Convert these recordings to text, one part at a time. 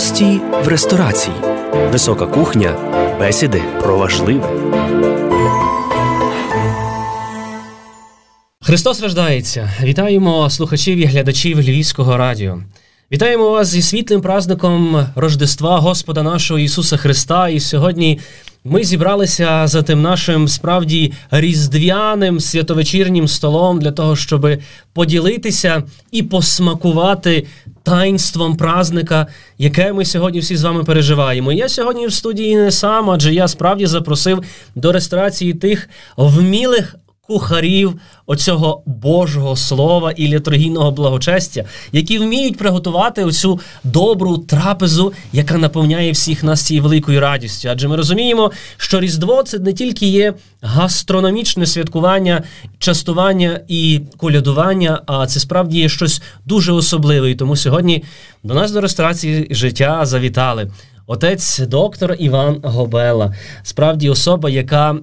Гості в ресторації. Висока кухня. Бесіди про важливе. Христос рождається. Вітаємо слухачів і глядачів Львівського радіо. Вітаємо вас зі світлим праздником Рождества Господа нашого Ісуса Христа. І сьогодні ми зібралися за тим нашим справді різдвяним святовечірнім столом для того, щоб поділитися і посмакувати таїнством праздника, яке ми сьогодні всі з вами переживаємо. Я сьогодні в студії не сам, адже я справді запросив до реєстрації тих вмілих кухарів оцього Божого слова і літургійного благочестя, які вміють приготувати оцю добру трапезу, яка наповняє всіх нас цією великою радістю. Адже ми розуміємо, що Різдво це не тільки є гастрономічне святкування, частування і колядування, а це справді є щось дуже особливе. І тому сьогодні до нас до реєстрації життя завітали. Отець доктор Іван Гобела, справді особа, яка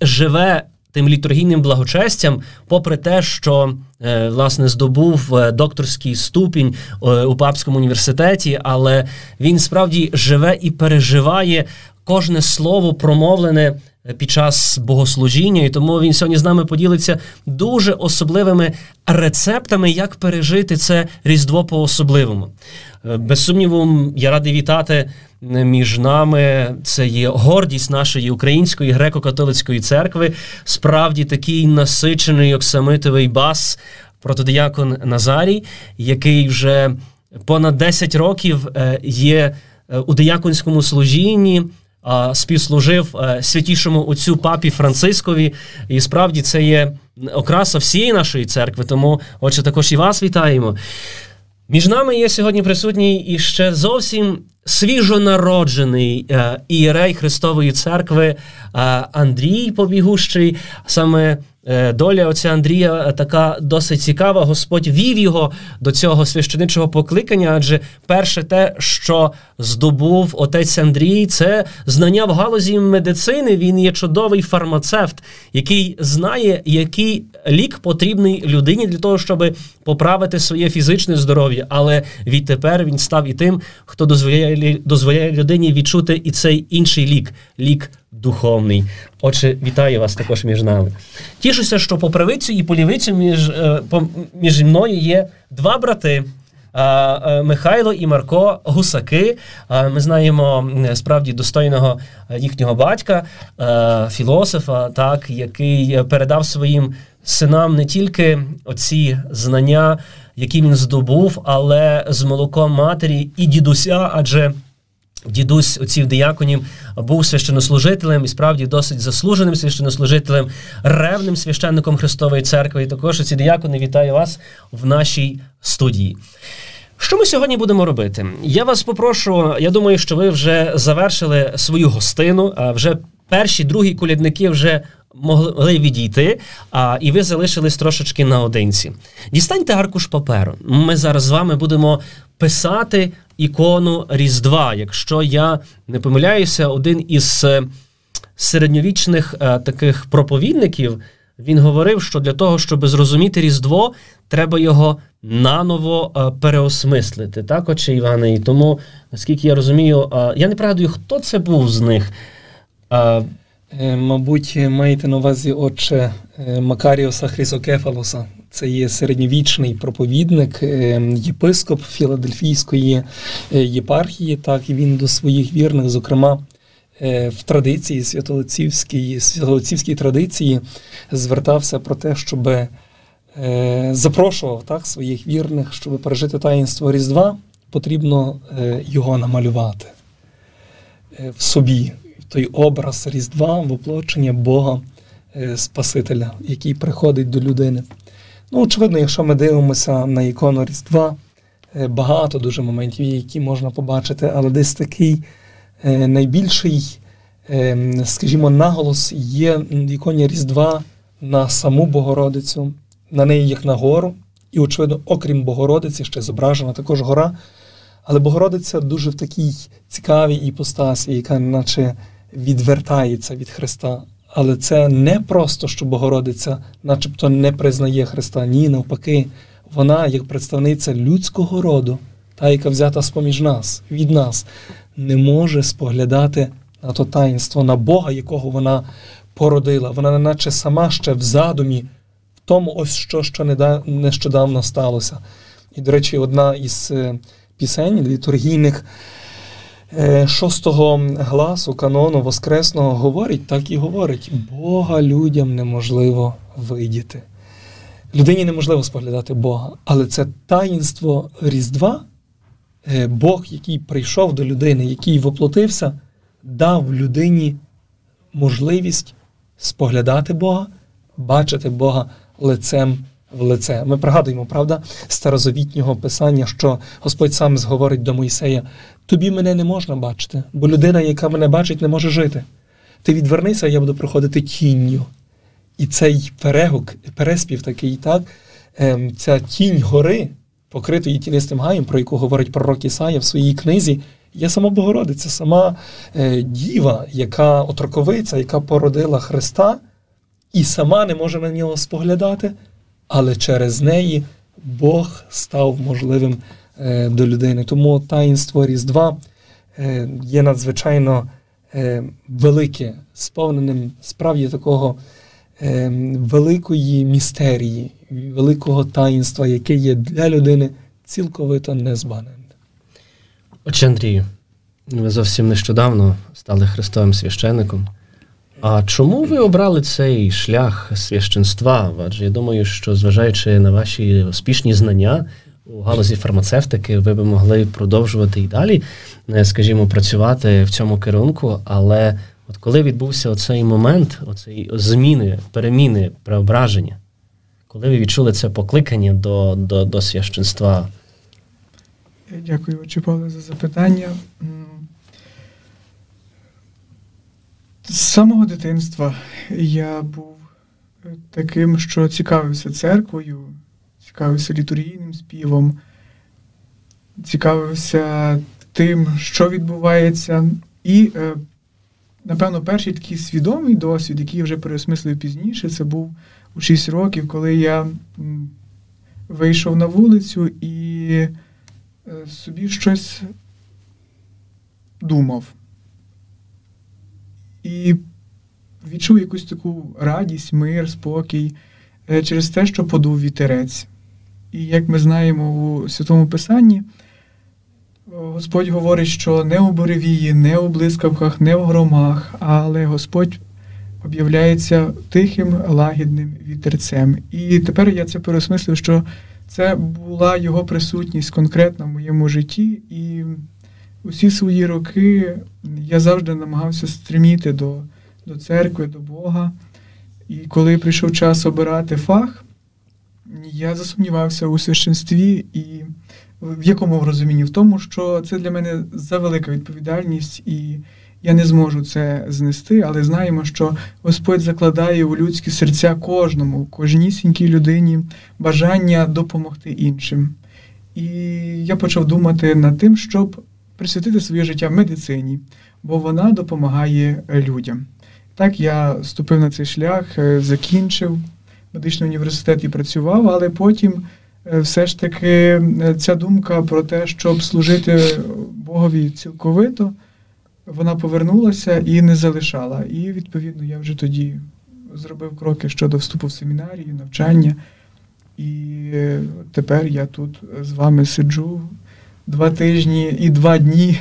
живе тим літургійним благочестям, попри те, що е, власне здобув е, докторський ступінь е, у папському університеті, але він справді живе і переживає кожне слово промовлене. Під час богослужіння, і тому він сьогодні з нами поділиться дуже особливими рецептами, як пережити це різдво по особливому. Без сумніву, я радий вітати між нами. Це є гордість нашої української греко-католицької церкви. Справді такий насичений оксамитовий бас, протодіякон Назарій, який вже понад 10 років е, є е, у дияконському служінні. Співслужив е, святішому отцю папі Францискові, і справді це є окраса всієї нашої церкви. Тому, отже, також і вас вітаємо. Між нами є сьогодні присутній і ще зовсім свіжонароджений е, ієрей Христової церкви е, Андрій Побігущий. Саме доля отця Андрія така досить цікава. Господь вів його до цього священичого покликання, адже перше те, що здобув отець Андрій, це знання в галузі медицини. Він є чудовий фармацевт, який знає, який лік потрібний людині для того, щоб поправити своє фізичне здоров'я. Але відтепер він став і тим, хто дозволяє дозволяє людині відчути і цей інший лік лік духовний. Отже, вітаю вас також між нами. Тішуся, що по правицю і по лівицю між е, між мною є два брати. Е, Михайло і Марко Гусаки. Ми знаємо справді достойного е, їхнього батька, філософа, так, який передав своїм синам не тільки оці знання, які він здобув, але з молоком матері і дідуся, адже Дідусь отців дияконів був священнослужителем і справді досить заслуженим священнослужителем, ревним священником Христової церкви. І також оці диякони вітаю вас в нашій студії. Що ми сьогодні будемо робити? Я вас попрошу. Я думаю, що ви вже завершили свою гостину. А вже перші, другі колядники вже могли відійти, а і ви залишились трошечки наодинці. Дістаньте аркуш паперу. Ми зараз з вами будемо писати ікону Різдва. Якщо я не помиляюся, один із е, середньовічних е, таких проповідників він говорив, що для того, щоб зрозуміти Різдво, треба його наново е, переосмислити. Так, отче Іване? І тому, наскільки я розумію, я не пригадую, хто це був з них. Мабуть, маєте на увазі отче Макаріоса Хрісокефалоса. Це є середньовічний проповідник, е, єпископ Філадельфійської е, єпархії. Так і він до своїх вірних, зокрема е, в традиції святоотцівській святоотцівській традиції, звертався про те, щоб запрошував так своїх вірних, щоб пережити таїнство Різдва, потрібно його намалювати в собі, той образ Різдва, воплочення Бога Спасителя, який приходить до людини. Ну, очевидно, якщо ми дивимося на ікону Різдва, е, багато дуже моментів, які можна побачити, але десь такий е, найбільший, е, скажімо, наголос є в іконі Різдва на саму Богородицю, на неї як на гору. І, очевидно, окрім Богородиці, ще зображена також гора. Але Богородиця дуже в такій цікавій іпостасі, яка наче відвертається від Христа. Але це не просто, що Богородиця, начебто, не признає Христа. Ні, навпаки, вона, як представниця людського роду, та, яка взята з поміж нас, від нас, не може споглядати на то таїнство, на Бога, якого вона породила. Вона, наче сама ще в задумі, в тому, ось що, що нещодавно сталося. І, до речі, одна із е, пісень літургійних шостого гласу канону Воскресного говорить, так і говорить: Бога людям неможливо видіти. Людині неможливо споглядати Бога, але це таїнство Різдва, е, Бог, який прийшов до людини, який воплотився, дав людині можливість споглядати Бога, бачити Бога лицем в лице. Ми пригадуємо, правда, старозавітнього писання, що Господь сам зговорить до Мойсея: тобі мене не можна бачити, бо людина, яка мене бачить, не може жити. Ти відвернися, я буду проходити тінню. І цей перегук, переспів такий, так, ем, ця тінь гори, покритої тінистим гаєм, про яку говорить пророк Ісая в своїй книзі, є сама Богородиця, сама е, діва, яка отроковиця, яка породила Христа, і сама не може на нього споглядати, але через неї Бог став можливим е, до людини. Тому таїнство Різдва е, є надзвичайно е, велике, сповненим справді такого. Великої містерії, великого таїнства, яке є для людини цілковито незбагненне. Отче Андрію, ви зовсім нещодавно стали Христовим священником. А чому ви обрали цей шлях священства? Адже я думаю, що зважаючи на ваші успішні знання у галузі фармацевтики, ви би могли продовжувати і далі, е, скажімо, працювати в цьому керунку, але От коли відбувся оцей момент, оцей зміни, переміни, преображення, коли ви відчули це покликання до до, до священства? Дякую, Павле, за запитання. З самого дитинства я був таким, що цікавився церквою, цікавився літургійним співом, цікавився тим, що відбувається, і е, напевно, перший такий свідомий досвід, який я вже переосмислив пізніше, це був у 6 років, коли я вийшов на вулицю і е, собі щось думав. І відчув якусь таку радість, мир, спокій е, через те, що подув вітерець. І як ми знаємо у Святому Писанні, Господь говорить, що не у буревії, не у блискавках, не в громах, але Господь об'являється тихим, лагідним вітерцем. І тепер я це переосмислив, що це була його присутність конкретно в моєму житті, і усі свої роки я завжди намагався стриміти до, до церкви, до Бога. І коли прийшов час обирати фах, я засумнівався у священстві і в якому розумінні? В тому, що це для мене завелика відповідальність, і я не зможу це знести, але знаємо, що Господь закладає у людські серця кожному, кожнісінькій людині бажання допомогти іншим. І я почав думати над тим, щоб присвятити своє життя медицині, бо вона допомагає людям. Так, я вступив на цей шлях, е, закінчив медичний університет і працював, але потім. Е, все ж таки е, ця думка про те, щоб служити Богові цілковито, вона повернулася і не залишала. І, відповідно, я вже тоді зробив кроки щодо вступу в семінарію, навчання. І тепер я тут з вами сиджу два тижні і два дні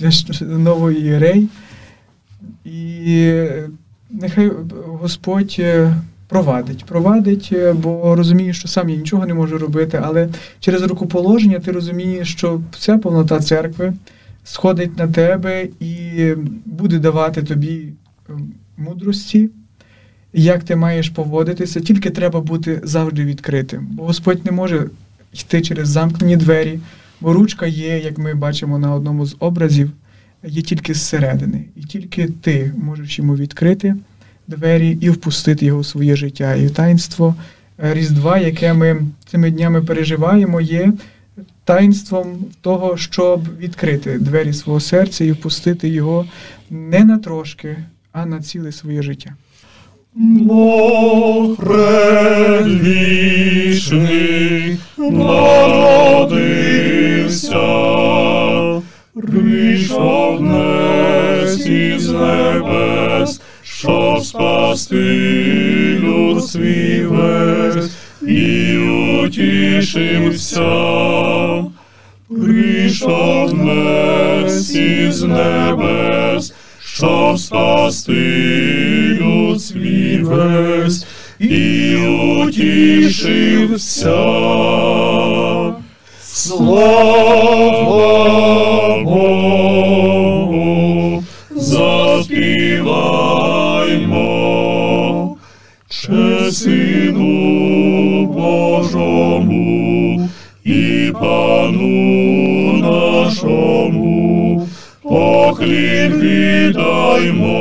нової єрей. І нехай Господь провадить. Провадить, е, бо розумієш, що сам я нічого не можу робити, але через рукоположення ти розумієш, що вся повнота церкви сходить на тебе і буде давати тобі е, мудрості, як ти маєш поводитися, тільки треба бути завжди відкритим. Бо Господь не може йти через замкнені двері, бо ручка є, як ми бачимо на одному з образів, є тільки зсередини. І тільки ти можеш йому відкрити двері і впустити його в своє життя. І таїнство е, Різдва, яке ми цими днями переживаємо, є таїнством того, щоб відкрити двері свого серця і впустити його не на трошки, а на ціле своє життя. Бог предвічний народився, прийшов днес із небес, щоб спасти люд свій весь і утішився. Прийшов днес із небес, щоб спасти люд весь і утішився. Слава Богу, заспіваймо, Сину Божому і Пану нашому, поклін віддаймо,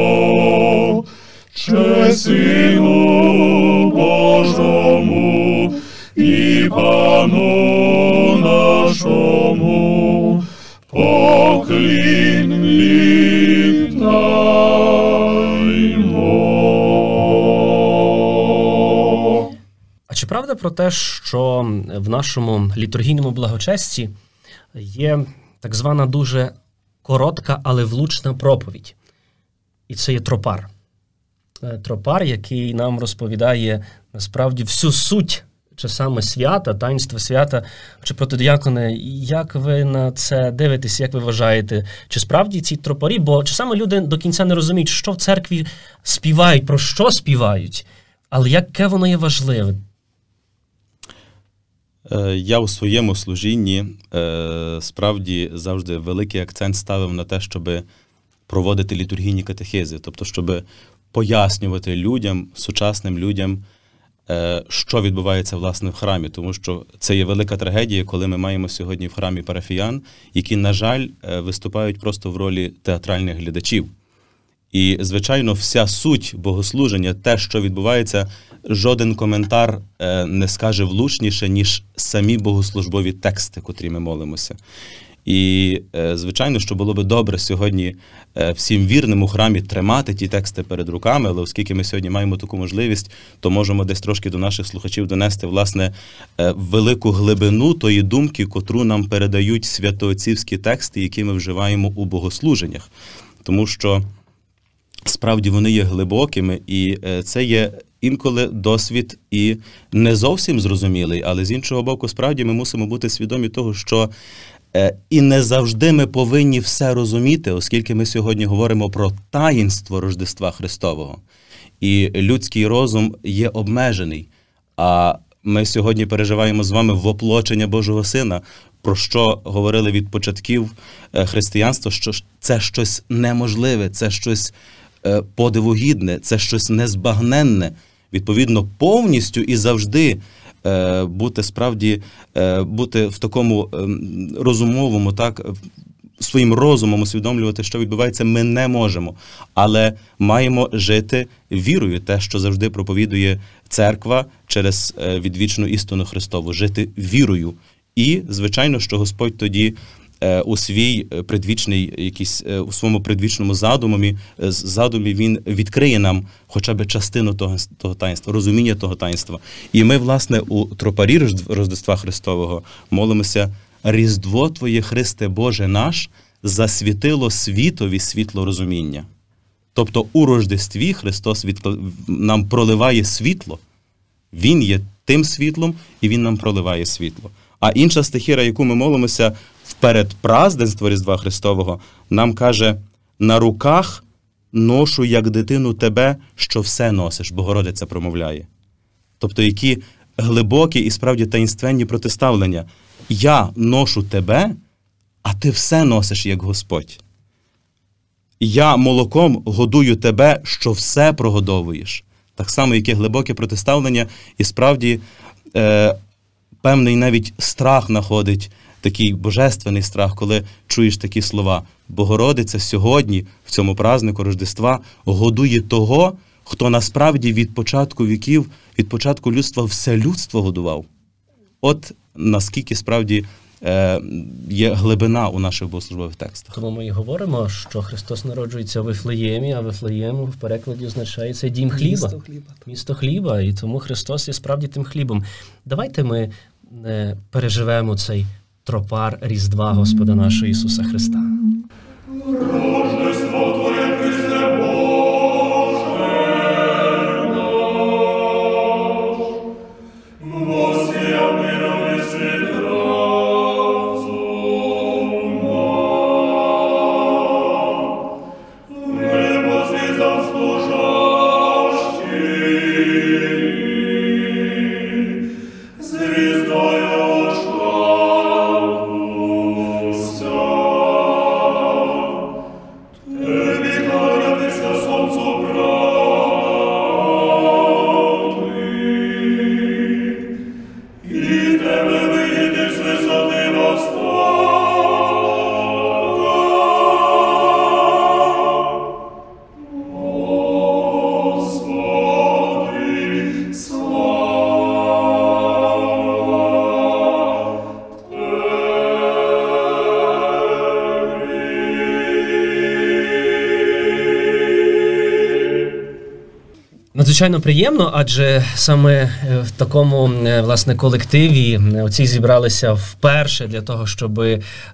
Сину Божому і Пану нашому, поклін. А чи правда про те, що в нашому літургійному благочесті є так звана дуже коротка, але влучна проповідь? І це є тропар. Е, Тропар, який нам розповідає насправді всю суть чи саме свята, таїнства свята. Чи протидіаконе, як ви на це дивитесь, як ви вважаєте? Чи справді ці тропарі? Бо часами люди до кінця не розуміють, що в церкві співають, про що співають, але яке воно є важливе. Е, Я у своєму служінні е, справді завжди великий акцент ставив на те, щоб проводити літургійні катехези, тобто, щоб пояснювати людям, сучасним людям, що відбувається власне в храмі, тому що це є велика трагедія, коли ми маємо сьогодні в храмі парафіян, які, на жаль, е, виступають просто в ролі театральних глядачів. І, звичайно, вся суть богослуження, те, що відбувається, жоден коментар е, не скаже влучніше, ніж самі богослужбові тексти, котрі ми молимося. І, е, звичайно, що було би добре сьогодні е, всім вірним у храмі тримати ті тексти перед руками, але оскільки ми сьогодні маємо таку можливість, то можемо десь трошки до наших слухачів донести власне е, велику глибину тої думки, котру нам передають святоотцівські тексти, які ми вживаємо у богослуженнях. Тому що справді вони є глибокими, і це є інколи досвід і не зовсім зрозумілий, але з іншого боку, справді ми мусимо бути свідомі того, що і не завжди ми повинні все розуміти, оскільки ми сьогодні говоримо про таїнство Рождества Христового. І людський розум є обмежений. А ми сьогодні переживаємо з вами воплочення Божого Сина, про що говорили від початків е, християнства, що це щось неможливе, це щось е, подивогідне, це щось незбагненне. Відповідно, повністю і завжди е, бути справді е, бути в такому ем, розумовому, так своїм розумом усвідомлювати, що відбувається, ми не можемо, але маємо жити вірою, те, що завжди проповідує церква через е, відвічну істину Христову, жити вірою. І, звичайно, що Господь тоді е, у свій е, предвічний, якийсь е, у своєму предвічному задумі, е, задумі він відкриє нам хоча б частину того, того таїнства, розуміння того таїнства. І ми, власне, у тропарі Рождества Христового молимося Різдво Твоє Христе Боже наш засвітило світові світло розуміння. Тобто у Рождестві Христос відкла- нам проливає світло. Він є тим світлом, і Він нам проливає світло. А інша стихіра, яку ми молимося в передпразденство Різдва Христового, нам каже: на руках ношу, як дитину, тебе, що все носиш, Богородиця промовляє. Тобто, які глибокі і справді таїнственні протиставлення. Я ношу тебе, а ти все носиш як Господь. Я молоком годую тебе, що все прогодовуєш. Так само, яке глибоке протиставлення, і справді е, певний навіть страх находить, такий божественний страх, коли чуєш такі слова. Богородиця сьогодні, в цьому празнику Рождества, годує того, хто насправді від початку віків, від початку людства все людство годував. От наскільки справді е, є глибина у наших богослужбових текстах. Тому ми і говоримо, що Христос народжується в Вифлеємі, а Вифлеєм в перекладі означає це дім хліба. Місто хліба. Місто хліба, і тому Христос є справді тим хлібом. Давайте ми переживемо цей тропар Різдва Господа нашого Ісуса Христа. Надзвичайно приємно, адже саме е, в такому е, власне колективі е, оці зібралися вперше для того, щоб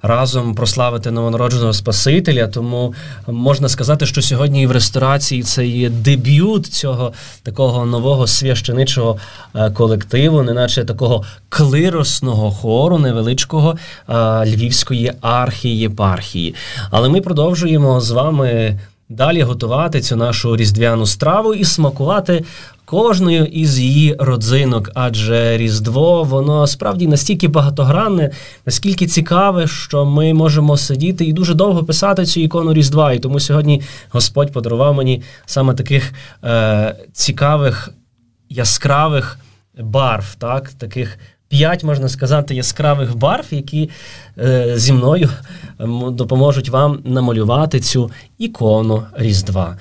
разом прославити новонародженого Спасителя. Тому можна сказати, що сьогодні і в ресторації це є дебют цього такого нового священичого колективу, неначе такого клиросного хору невеличкого львівської архієпархії. Але ми продовжуємо з вами далі готувати цю нашу різдвяну страву і смакувати кожною із її родзинок, адже Різдво воно справді настільки багатогранне, наскільки цікаве, що ми можемо сидіти і дуже довго писати цю ікону Різдва. І тому сьогодні Господь подарував мені саме таких е, цікавих, яскравих барв, так, таких. П'ять, можна сказати, яскравих барв, які е, зі мною допоможуть вам намалювати цю ікону Різдва.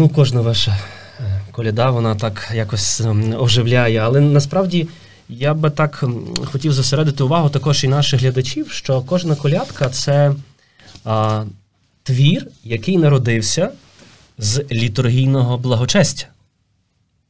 Ну, кожна ваша е, коляда, вона так якось ем, оживляє. Але насправді я би так ем, хотів зосередити увагу також і наших глядачів, що кожна колядка це а, твір, який народився з літургійного благочестя.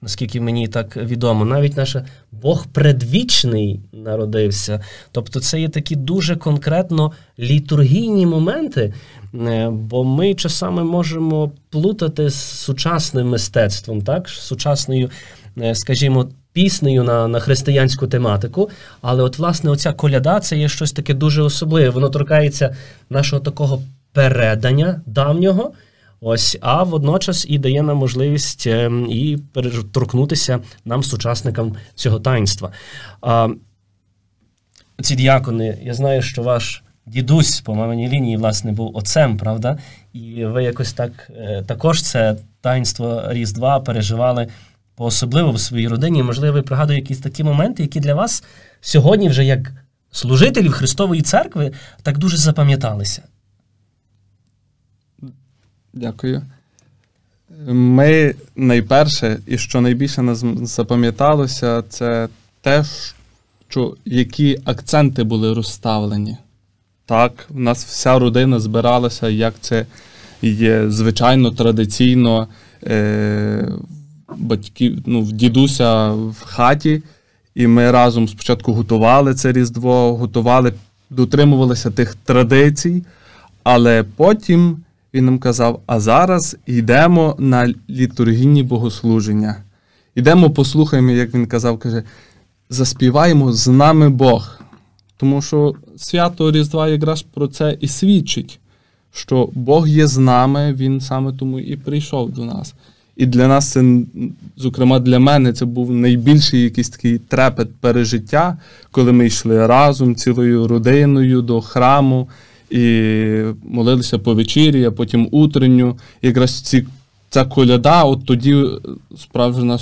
Наскільки мені так відомо, навіть наш Бог предвічний народився. Тобто це є такі дуже конкретно літургійні моменти, е, бо ми часами можемо плутати з сучасним мистецтвом, так? сучасною, е, скажімо, піснею на, на християнську тематику. Але от, власне, оця коляда це є щось таке дуже особливе. Воно торкається нашого такого передання давнього. Ось, а водночас і дає нам можливість е, і переторкнутися нам, сучасникам цього таїнства. А, ці діакони, я знаю, що ваш дідусь по маминій лінії, власне, був отцем, правда? І ви якось так е, також це таїнство Різдва переживали по-особливо в своїй родині. Можливо, ви пригадуєте якісь такі моменти, які для вас сьогодні, вже як служителів Христової церкви, так дуже запам'яталися. Дякую. Ми найперше, і що найбільше нас запам'яталося, це те, що які акценти були розставлені. Так, в нас вся родина збиралася, як це є звичайно традиційно е, батьків, ну, дідуся в хаті, і ми разом спочатку готували це Різдво, готували, дотримувалися тих традицій, але потім він нам казав: а зараз йдемо на літургійні богослуження. Йдемо, послухаємо, як він казав, каже, заспіваємо з нами Бог. Тому що свято Різдва якраз про це і свідчить, що Бог є з нами, Він саме тому і прийшов до нас. І для нас це, зокрема, для мене, це був найбільший якийсь такий трепет пережиття, коли ми йшли разом цілою родиною до храму і молилися по вечірі, а потім утренню. Якраз ці, ця коляда, от тоді справжня,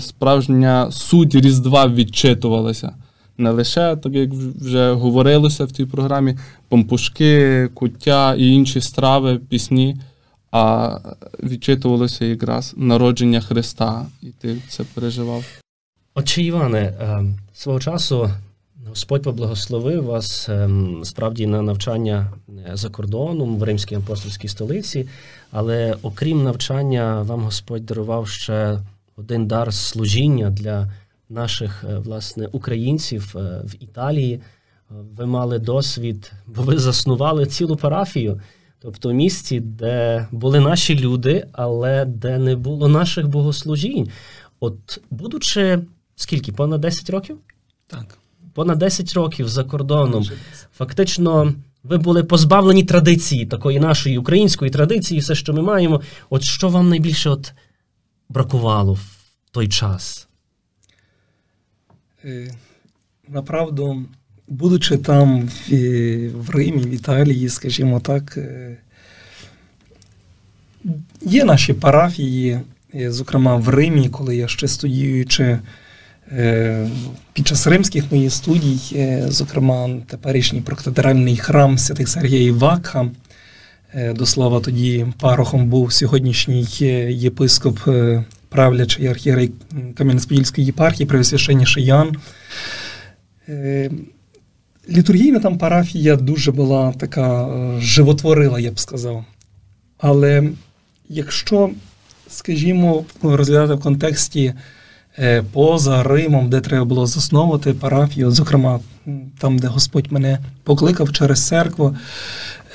справжня суть Різдва відчитувалася. Не лише, так як вже говорилося в цій програмі, помпушки, куття і інші страви, пісні, а відчитувалося якраз народження Христа, і ти це переживав. Отче Іване, е, свого часу Господь поблагословив вас ем, справді на навчання е, за кордоном в Римській апостольській столиці, але окрім навчання, вам Господь дарував ще один дар служіння для наших е, власне українців е, в Італії. Ви мали досвід, бо ви заснували цілу парафію, тобто в місті, де були наші люди, але де не було наших богослужінь. От, будучи скільки, понад 10 років? Так понад 10 років за кордоном. Фактично, ви були позбавлені традиції, такої нашої української традиції, все, що ми маємо. От що вам найбільше от бракувало в той час? Е, направду, будучи там в, в Римі, в Італії, скажімо так, е, є наші парафії, е, зокрема в Римі, коли я ще студіюючи Е, під час римських моїх студій, е, зокрема, теперішній прокатедральний храм святих Сергія Вакха, е, до слова, тоді парохом був сьогоднішній єпископ, правлячий архієрей Кам'янець-Подільської єпархії, Превосвященніший Ян. Літургійна там парафія дуже була така животворила, я б сказав. Але якщо, скажімо, розглядати в контексті Е, поза Римом, де треба було засновувати парафію, зокрема там, де Господь мене покликав через церкву,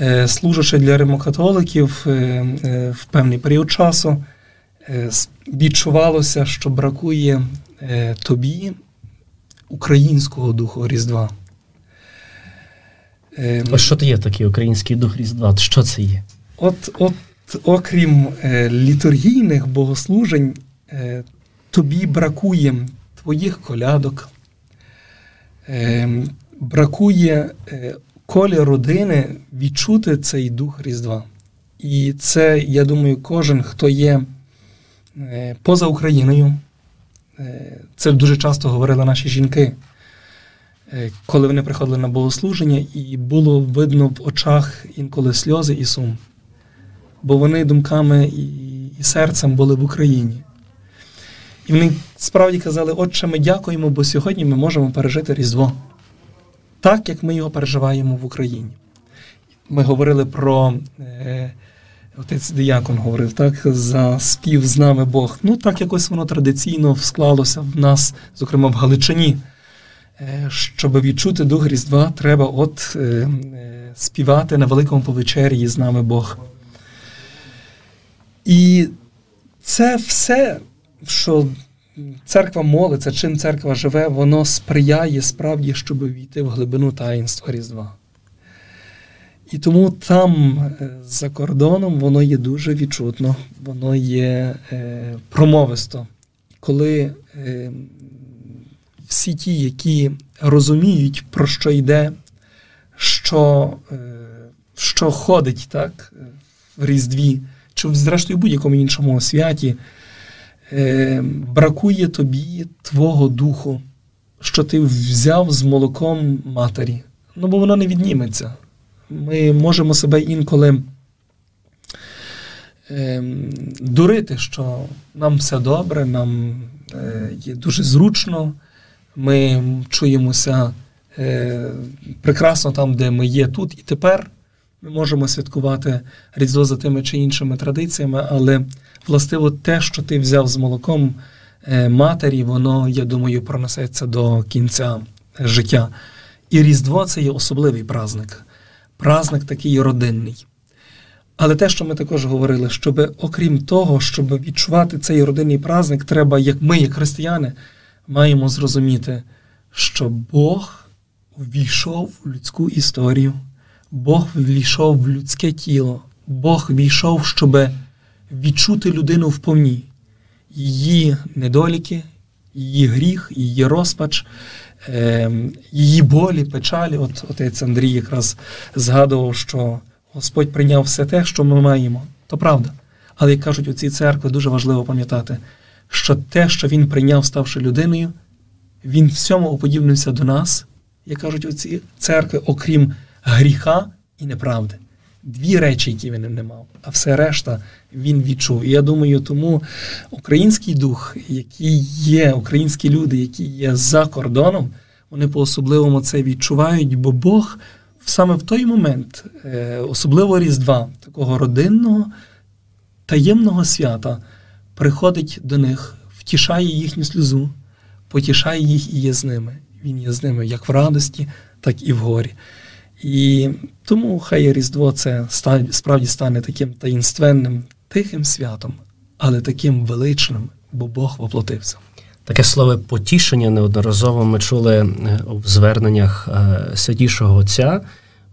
е, служачи для римокатоликів е, в певний період часу, відчувалося, що бракує тобі українського духу Різдва. А що це є такий український дух Різдва? Що це є? От, от окрім літургійних богослужень, тобі бракує твоїх колядок, е, бракує е, колі родини відчути цей дух Різдва. І це, я думаю, кожен, хто є е, поза Україною, е, це дуже часто говорили наші жінки, коли вони приходили на богослуження, і було видно в очах інколи сльози і сум. Бо вони думками і серцем були в Україні. І вони справді казали, отче, ми дякуємо, бо сьогодні ми можемо пережити Різдво так, як ми його переживаємо в Україні. Ми говорили про е, отець Діякон говорив, так, за спів з нами Бог. Ну, так якось воно традиційно склалося в нас, зокрема в Галичині. Е, щоб відчути дух Різдва, треба от е, е, співати на великому повечерії з нами Бог. І це все що церква молиться, чим церква живе, воно сприяє справді, щоб війти в глибину таїнства Різдва. І тому там, е, за кордоном, воно є дуже відчутно, воно є е, промовисто. Коли е, всі ті, які розуміють, про що йде, що е, що ходить так, в Різдві, чи зрештою в будь-якому іншому святі, е, бракує тобі твого духу, що ти взяв з молоком матері. Ну, бо воно не відніметься. Ми можемо себе інколи ем, дурити, що нам все добре, нам е, є дуже зручно, ми чуємося е, прекрасно там, де ми є тут і тепер. Ми можемо святкувати Різдво за тими чи іншими традиціями, але властиво те, що ти взяв з молоком е, матері, воно, я думаю, пронесеться до кінця життя. І Різдво це є особливий праздник, праздник такий родинний. Але те, що ми також говорили, щоб окрім того, щоб відчувати цей родинний праздник, треба, як ми, як християни, маємо зрозуміти, що Бог ввійшов в людську історію, Бог ввійшов в людське тіло, Бог війшов, щоб відчути людину вповні, її недоліки, її гріх, її розпач, е, її болі, печалі. От отець Андрій якраз згадував, що Господь прийняв все те, що ми маємо. То правда. Але як кажуть у цій церкві, дуже важливо пам'ятати, що те, що Він прийняв, ставши людиною, Він всьому уподібнився до нас, як кажуть у цій церкві, окрім гріха і неправди. Дві речі, які він не мав, а все решта він відчув. І я думаю, тому український дух, який є, українські люди, які є за кордоном, вони по-особливому це відчувають, бо Бог саме в той момент, е, особливо Різдва, такого родинного, таємного свята, приходить до них, втішає їхню сльозу, потішає їх і є з ними. Він є з ними як в радості, так і в горі. І тому хай Різдво це справді стане таким таїнственним, тихим святом, але таким величним, бо Бог воплотився. Таке слово потішення неодноразово ми чули е, в зверненнях е, святішого Отця.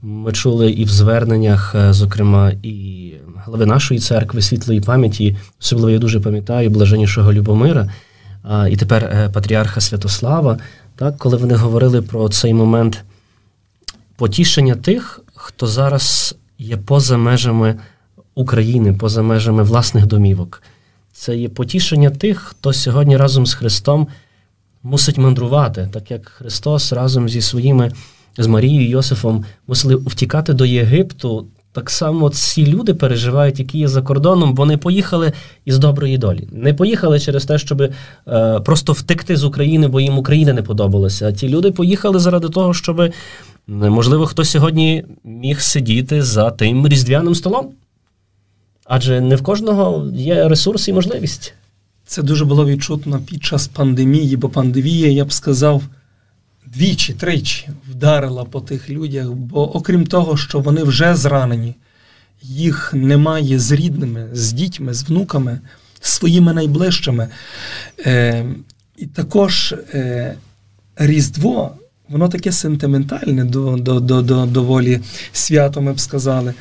Ми чули і в зверненнях, е, зокрема, і глави нашої церкви світлої пам'яті, особливо я дуже пам'ятаю блаженнішого Любомира, і тепер патріарха Святослава, так, коли вони говорили про цей момент потішення тих, хто зараз є поза межами України, поза межами власних домівок. Це є потішення тих, хто сьогодні разом з Христом мусить мандрувати, так як Христос разом зі своїми, з Марією і Йосифом мусили втікати до Єгипту. Так само ці люди переживають, які є за кордоном, бо не поїхали із доброї долі. Не поїхали через те, щоб е, просто втекти з України, бо їм Україна не подобалася. А ті люди поїхали заради того, щоб Можливо, хто сьогодні міг сидіти за тим різдвяним столом? Адже не в кожного є ресурс і можливість. Це дуже було відчутно під час пандемії, бо пандемія, я б сказав, двічі, тричі вдарила по тих людях, бо окрім того, що вони вже зранені, їх немає з рідними, з дітьми, з внуками, своїми найближчими. Е, І також е, Різдво Воно таке сентиментальне до, до, до, до, доволі свято, ми б сказали.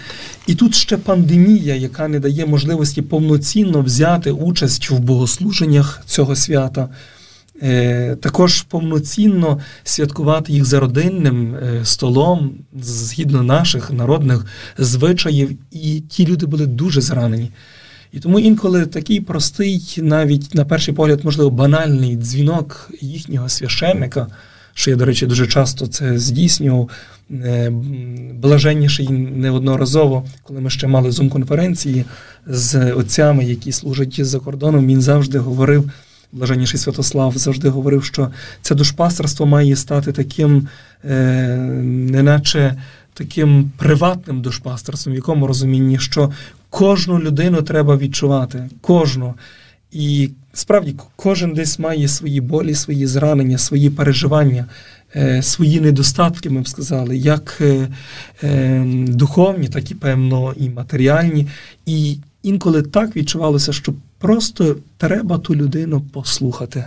І тут ще пандемія, яка не дає можливості повноцінно взяти участь в богослуженнях цього свята. Е, також повноцінно святкувати їх за родинним е, столом згідно наших народних звичаїв, і ті люди були дуже зранені. І тому інколи такий простий, навіть на перший погляд, можливо, банальний дзвінок їхнього священника – що я, до речі, дуже часто це здійснював. Е, блаженніший неодноразово, коли ми ще мали зум-конференції з отцями, які служать за кордоном, він завжди говорив. Блаженніший Святослав завжди говорив, що це душпастерство має стати таким, е, неначе таким приватним душпастерством, в якому розумінні, що кожну людину треба відчувати, кожну. І справді кожен десь має свої болі, свої зранення, свої переживання, е, свої недостатки, ми б сказали, як е, е, духовні, так і певно, і матеріальні. І інколи так відчувалося, що просто треба ту людину послухати.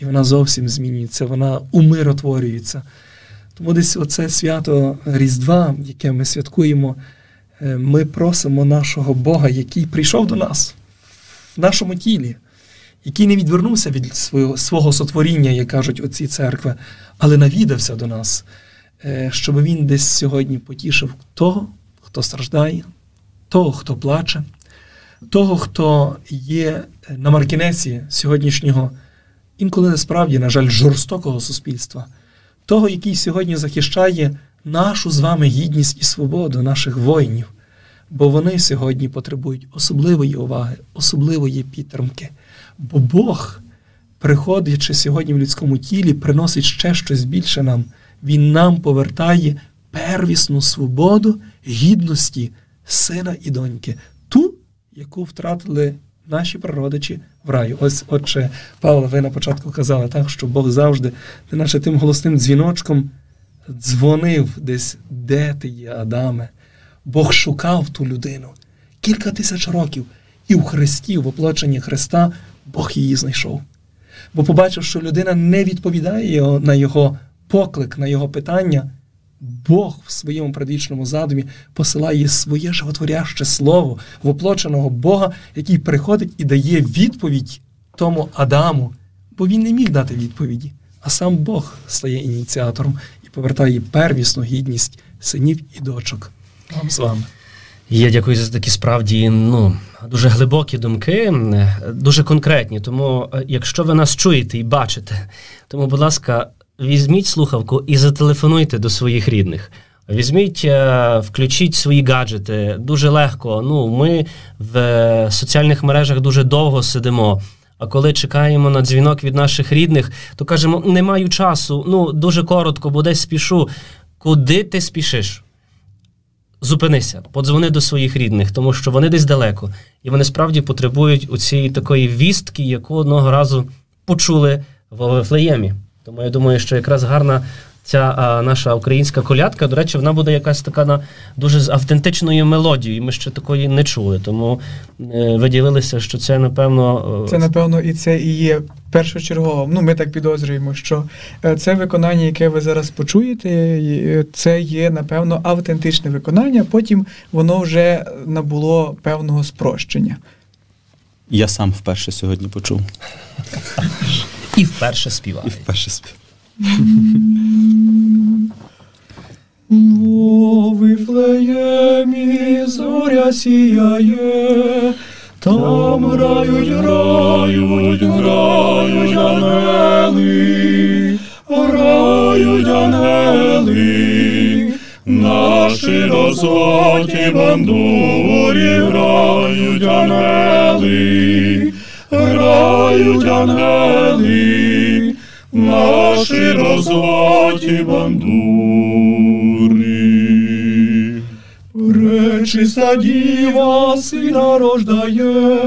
І вона зовсім змінюється, вона умиротворюється. Тому десь оце свято Різдва, яке ми святкуємо, ми просимо нашого Бога, який прийшов до нас в нашому тілі, який не відвернувся від свого свого сотворіння, як кажуть оці церкви, але навідався до нас, е, щоб він десь сьогодні потішив того, хто страждає, того, хто плаче, того, хто є на маркінеці сьогоднішнього, інколи насправді, на жаль, жорстокого суспільства, того, який сьогодні захищає нашу з вами гідність і свободу, наших воїнів, бо вони сьогодні потребують особливої уваги, особливої підтримки. Бо Бог, приходячи сьогодні в людському тілі, приносить ще щось більше нам. Він нам повертає первісну свободу, гідності сина і доньки, ту, яку втратили наші прародичі в раю. Ось, отче Павло, ви на початку казали, так, що Бог завжди, наче тим голосним дзвіночком, дзвонив десь, де ти є, Адаме. Бог шукав ту людину кілька тисяч років, і в Христі, в оплоченні Христа, Бог її знайшов. Бо побачив, що людина не відповідає на його поклик, на його питання. Бог в своєму предвічному задумі посилає своє животворяще слово воплоченого Бога, який приходить і дає відповідь тому Адаму, бо він не міг дати відповіді, а сам Бог стає ініціатором і повертає первісну гідність синів і дочок. Нам з вами. Я дякую за такі справді ну, дуже глибокі думки, дуже конкретні. Тому, е, якщо ви нас чуєте і бачите, тому, будь ласка, візьміть слухавку і зателефонуйте до своїх рідних. Візьміть, е, включіть свої гаджети дуже легко. Ну, Ми в соціальних мережах дуже довго сидимо. А коли чекаємо на дзвінок від наших рідних, то кажемо, не маю часу, ну дуже коротко, бо десь спішу. Куди ти спішиш? Зупинися, подзвони до своїх рідних, тому що вони десь далеко, і вони справді потребують у цієї такої вістки, яку одного разу почули в Вифлеємі. Тому я думаю, що якраз гарна ця а, наша українська колядка, до речі, вона буде якась така на дуже з автентичною мелодією. Ми ще такої не чули. Тому е, виділилися, що це напевно. Це напевно і це і є першочергово. Ну, ми так підозрюємо, що е, це виконання, яке ви зараз почуєте, е, це є напевно автентичне виконання. Потім воно вже набуло певного спрощення. Я сам вперше сьогодні почув. І вперше співає. І вперше спів. У Вифлеємі зоря сіяє, там грають, грають, грають ангели, грають ангели, наші розлоті бандурі грають ангели, грають ангели, наші розлоті бандури. Пречиста діва сина рождає,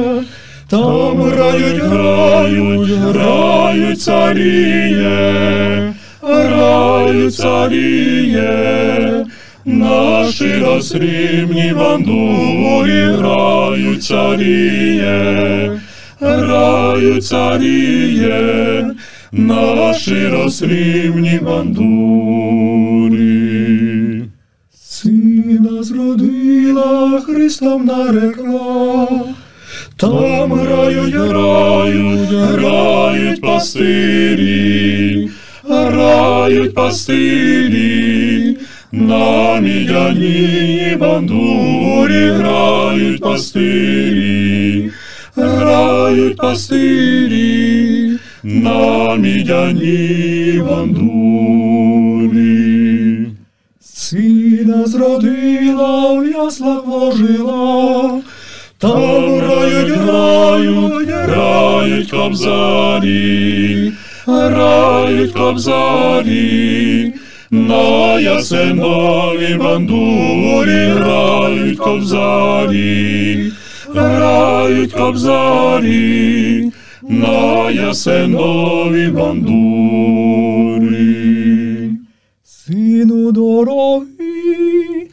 там грають, грають, грають царіє, грають царіє, наші розсрібні бандурі грають царіє, грають царіє, наші розсрібні бандури. Сина зродила, Христом нарекла, там грають, грають, грають пастирі, грають пастирі, на мідяні бандурі грають пастирі, грають пастирі, на мідяні бандурі. Сина зродила, в яслах вложила, там грають, грають, грають кобзарі, грають кобзарі, на ясенові бандурі грають кобзарі, грають кобзарі, на ясенові бандурі. Сину дорогий,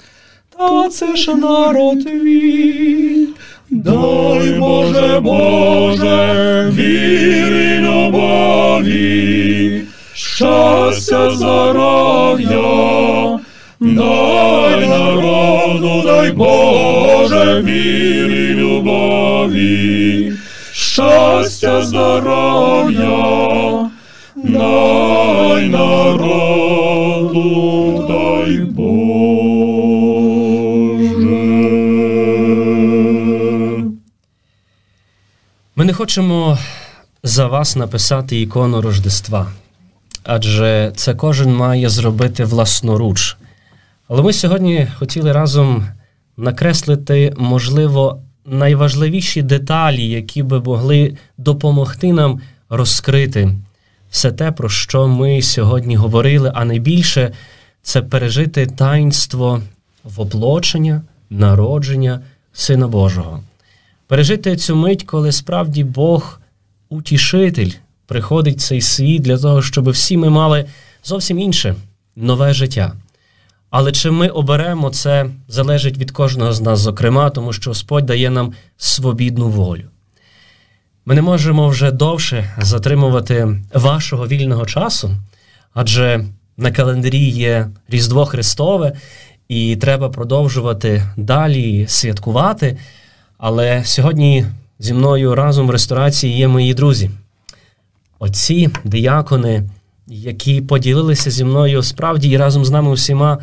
та це ж народ твій, дай Боже, Боже, віри, любові, щастя, здоров'я, дай народу, дай Боже, віри, любові, щастя, здоров'я, дай народу, дай Боже. Ми не хочемо за вас написати ікону Рождества, адже це кожен має зробити власноруч. Але ми сьогодні хотіли разом накреслити, можливо, найважливіші деталі, які би могли допомогти нам розкрити все те, про що ми сьогодні говорили, а найбільше це пережити таїнство воплочення, народження Сина Божого. Пережити цю мить, коли справді Бог, утішитель, приходить в цей світ для того, щоб всі ми мали зовсім інше нове життя. Але чи ми оберемо це, залежить від кожного з нас, зокрема, тому що Господь дає нам свобідну волю. Ми не можемо вже довше затримувати вашого вільного часу, адже на календарі є Різдво Христове, і треба продовжувати далі святкувати. Але сьогодні зі мною разом в ресторації є мої друзі, отці, диякони, які поділилися зі мною справді і разом з нами усіма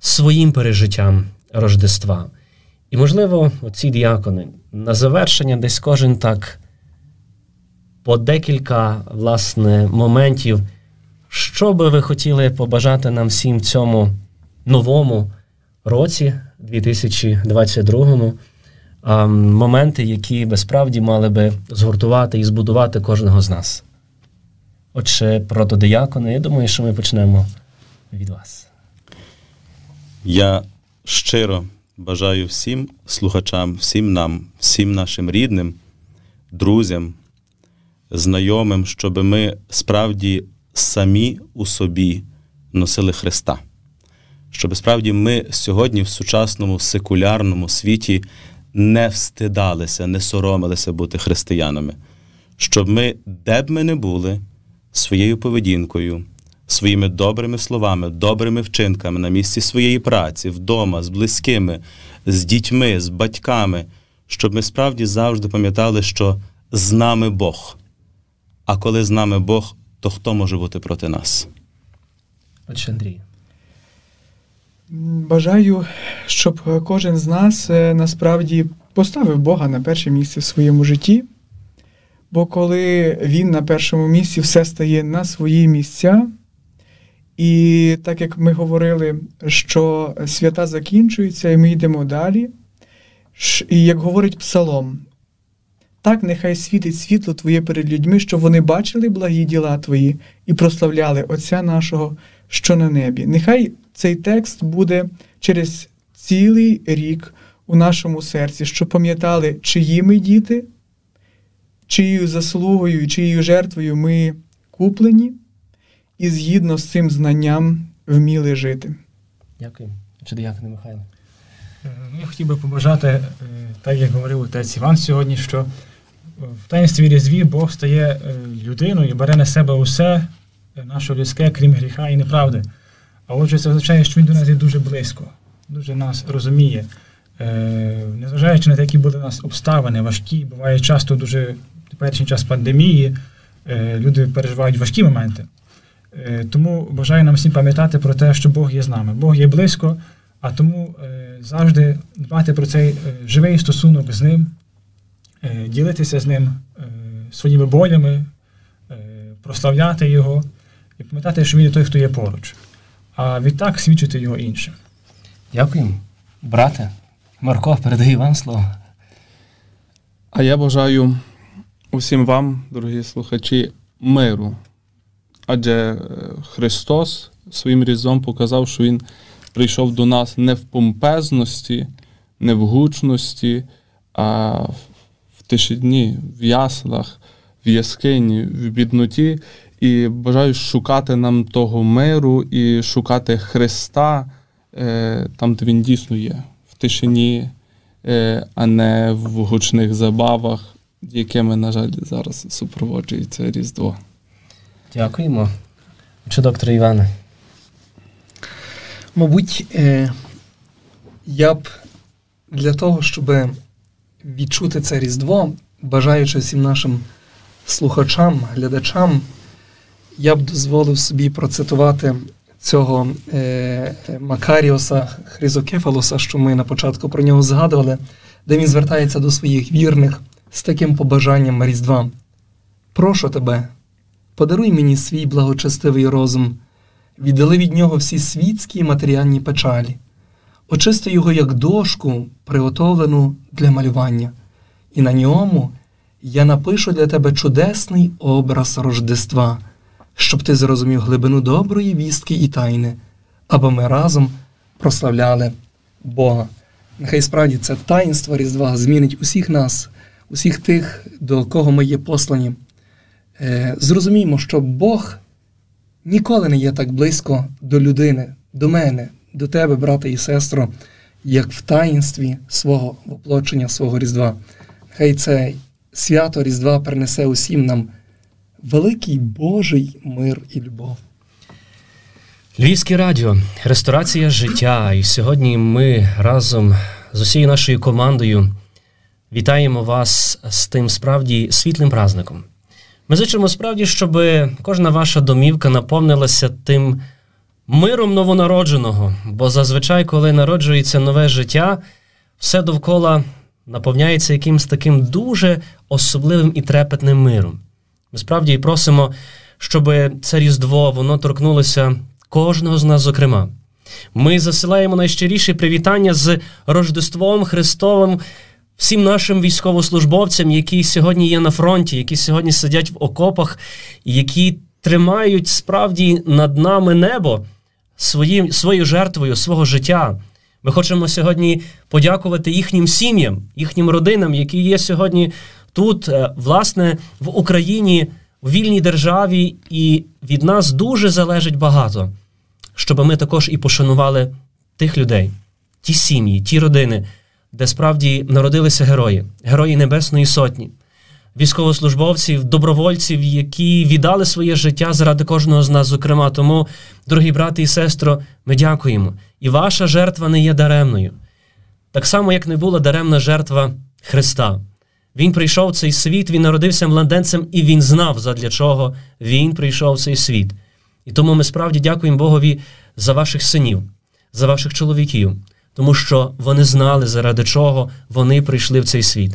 своїм пережиттям Рождества. І, можливо, оці діякони на завершення десь кожен так по декілька власне моментів, що би ви хотіли побажати нам всім цьому новому році, 2022 моменти, які би справді мали би згуртувати і збудувати кожного з нас. Отже, протодиякони, я думаю, що ми почнемо від вас. Я щиро бажаю всім слухачам, всім нам, всім нашим рідним, друзям, знайомим, щоб ми справді самі у собі носили Христа. Щоб справді ми сьогодні в сучасному секулярному світі не встидалися, не соромилися бути християнами, щоб ми, де б ми не були, своєю поведінкою, своїми добрими словами, добрими вчинками на місці своєї праці, вдома, з близькими, з дітьми, з батьками, щоб ми справді завжди пам'ятали, що з нами Бог. А коли з нами Бог, то хто може бути проти нас? Отже, Андрій. Бажаю, щоб кожен з нас е, насправді поставив Бога на перше місце в своєму житті. Бо коли Він на першому місці все стає на свої місця, і так як ми говорили, що свята закінчуються, і ми йдемо далі. І як говорить Псалом, так нехай світить світло Твоє перед людьми, щоб вони бачили благі діла Твої і прославляли Отця нашого, що на небі. Нехай цей текст буде через цілий рік у нашому серці, щоб пам'ятали, чиї ми діти, чиєю заслугою чиєю жертвою ми куплені, і згідно з цим знанням вміли жити. Дякую. Чи дякую, Михайло? Е, ну, я хотів би побажати, е, так як говорив отець Іван сьогодні, що в таїнстві різдві Бог стає е, людиною і бере на себе усе наше людське, крім гріха і неправди. А отже, це означає, що він до нас є дуже близько, дуже нас розуміє. Незважаючи на те, які були у нас обставини, важкі, буває часто дуже теперішній час пандемії, люди переживають важкі моменти. Тому бажаю нам всім пам'ятати про те, що Бог є з нами. Бог є близько, а тому завжди дбати про цей живий стосунок з ним, ділитися з ним своїми болями, прославляти його і пам'ятати, що він є той, хто є поруч. А відтак свідчити його іншим. Дякую. Брате, Марко, передаю вам слово. А я бажаю усім вам, дорогі слухачі, миру. Адже Христос своїм різдвом показав, що Він прийшов до нас не в помпезності, не в гучності, а в тишині, в яслах, в яскині, в бідноті. І бажаю шукати нам того миру і шукати Христа там, де Він дійсно є, в тишині, а не в гучних забавах, якими, на жаль, зараз супроводжується Різдво. Дякуємо. Чи доктор Іване? Мабуть, я б для того, щоб відчути це Різдво, бажаючи всім нашим слухачам, глядачам, я б дозволив собі процитувати цього е, Макаріоса Хризокефалоса, що ми на початку про нього згадували, де він звертається до своїх вірних з таким побажанням Різдва. Прошу тебе, подаруй мені свій благочестивий розум, віддали від нього всі світські і матеріальні печалі. очисти його як дошку, приготовлену для малювання, і на ньому я напишу для тебе чудесний образ Рождества, щоб ти зрозумів глибину доброї вістки і тайни, аби ми разом прославляли Бога. Нехай справді це таїнство Різдва змінить усіх нас, усіх тих, до кого ми є послані. Е, Зрозуміємо, що Бог ніколи не є так близько до людини, до мене, до тебе, брате і сестро, як в таїнстві свого воплочення, свого Різдва. Хай це свято Різдва принесе усім нам великий Божий мир і любов. Львівське радіо, ресторація життя. І сьогодні ми разом з усією нашою командою вітаємо вас з тим справді світлим праздником. Ми зичимо справді, щоб кожна ваша домівка наповнилася тим миром новонародженого, бо зазвичай, коли народжується нове життя, все довкола наповняється якимось таким дуже особливим і трепетним миром. Ми справді і просимо, щоб це Різдво воно торкнулося кожного з нас, зокрема. Ми засилаємо найщиріші привітання з Рождеством Христовим всім нашим військовослужбовцям, які сьогодні є на фронті, які сьогодні сидять в окопах, які тримають справді над нами небо своїм, своєю жертвою, свого життя. Ми хочемо сьогодні подякувати їхнім сім'ям, їхнім родинам, які є сьогодні тут, е, власне, в Україні, в вільній державі, і від нас дуже залежить багато, щоб ми також і пошанували тих людей, ті сім'ї, ті родини, де справді народилися герої, герої Небесної Сотні, військовослужбовців, добровольців, які віддали своє життя заради кожного з нас, зокрема. Тому, дорогі брати і сестро, ми дякуємо. І ваша жертва не є даремною. Так само, як не була даремна жертва Христа. Він прийшов в цей світ, він народився младенцем, і він знав, задля чого він прийшов в цей світ. І тому ми справді дякуємо Богові за ваших синів, за ваших чоловіків, тому що вони знали, заради чого вони прийшли в цей світ.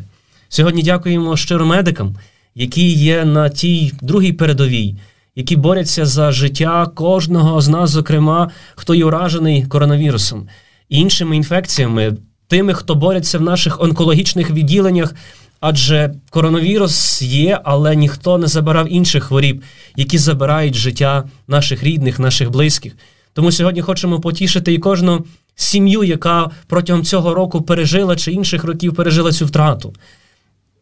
Сьогодні дякуємо щиро медикам, які є на тій другій передовій, які борються за життя кожного з нас, зокрема, хто є уражений коронавірусом, іншими інфекціями, тими, хто бореться в наших онкологічних відділеннях. Адже коронавірус є, але ніхто не забирав інших хворіб, які забирають життя наших рідних, наших близьких. Тому сьогодні хочемо потішити і кожну сім'ю, яка протягом цього року пережила чи інших років пережила цю втрату.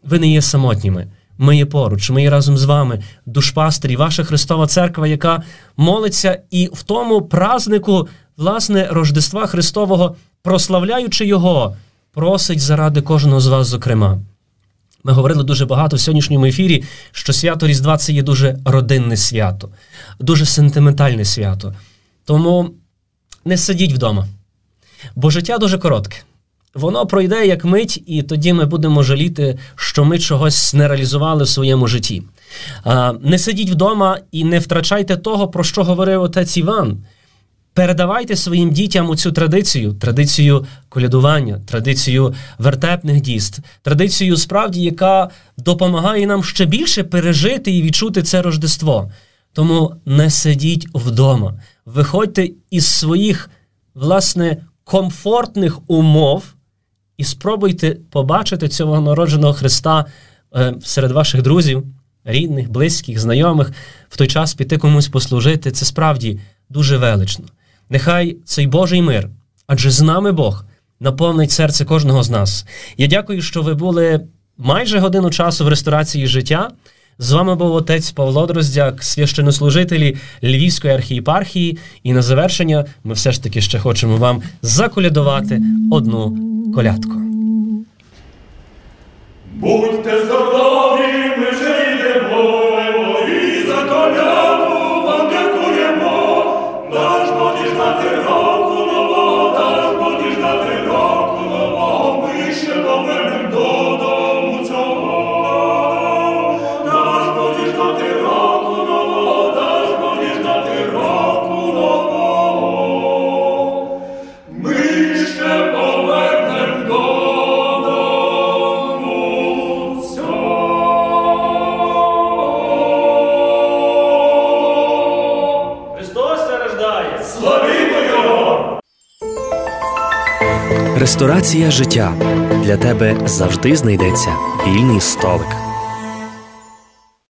Ви не є самотніми. Ми є поруч, ми є разом з вами, душпастері, ваша Христова Церква, яка молиться і в тому празнику, власне, Рождества Христового, прославляючи Його, просить заради кожного з вас, зокрема. Ми говорили дуже багато в сьогоднішньому ефірі, що свято Різдва це є дуже родинне свято, дуже сентиментальне свято. Тому не сидіть вдома, бо життя дуже коротке. Воно пройде як мить, і тоді ми будемо жаліти, що ми чогось не реалізували в своєму житті. Не сидіть вдома і не втрачайте того, про що говорив отець Іван. Передавайте своїм дітям цю традицію, традицію колядування, традицію вертепних дійств, традицію справді, яка допомагає нам ще більше пережити і відчути це Рождество. Тому не сидіть вдома, виходьте із своїх, власне, комфортних умов і спробуйте побачити цього народженого Христа е, серед ваших друзів, рідних, близьких, знайомих, в той час піти комусь послужити. Це справді дуже велично. Нехай цей Божий мир, адже з нами Бог наповнить серце кожного з нас. Я дякую, що ви були майже годину часу в ресторації життя. З вами був отець Павло Дроздяк, священнослужителі Львівської архієпархії. І на завершення ми все ж таки ще хочемо вам заколядувати одну колядку. Будьте здорові, ми вже йдемо, і за коляду вам дякуємо. Наш Ресторація життя для тебе завжди знайдеться вільний столик.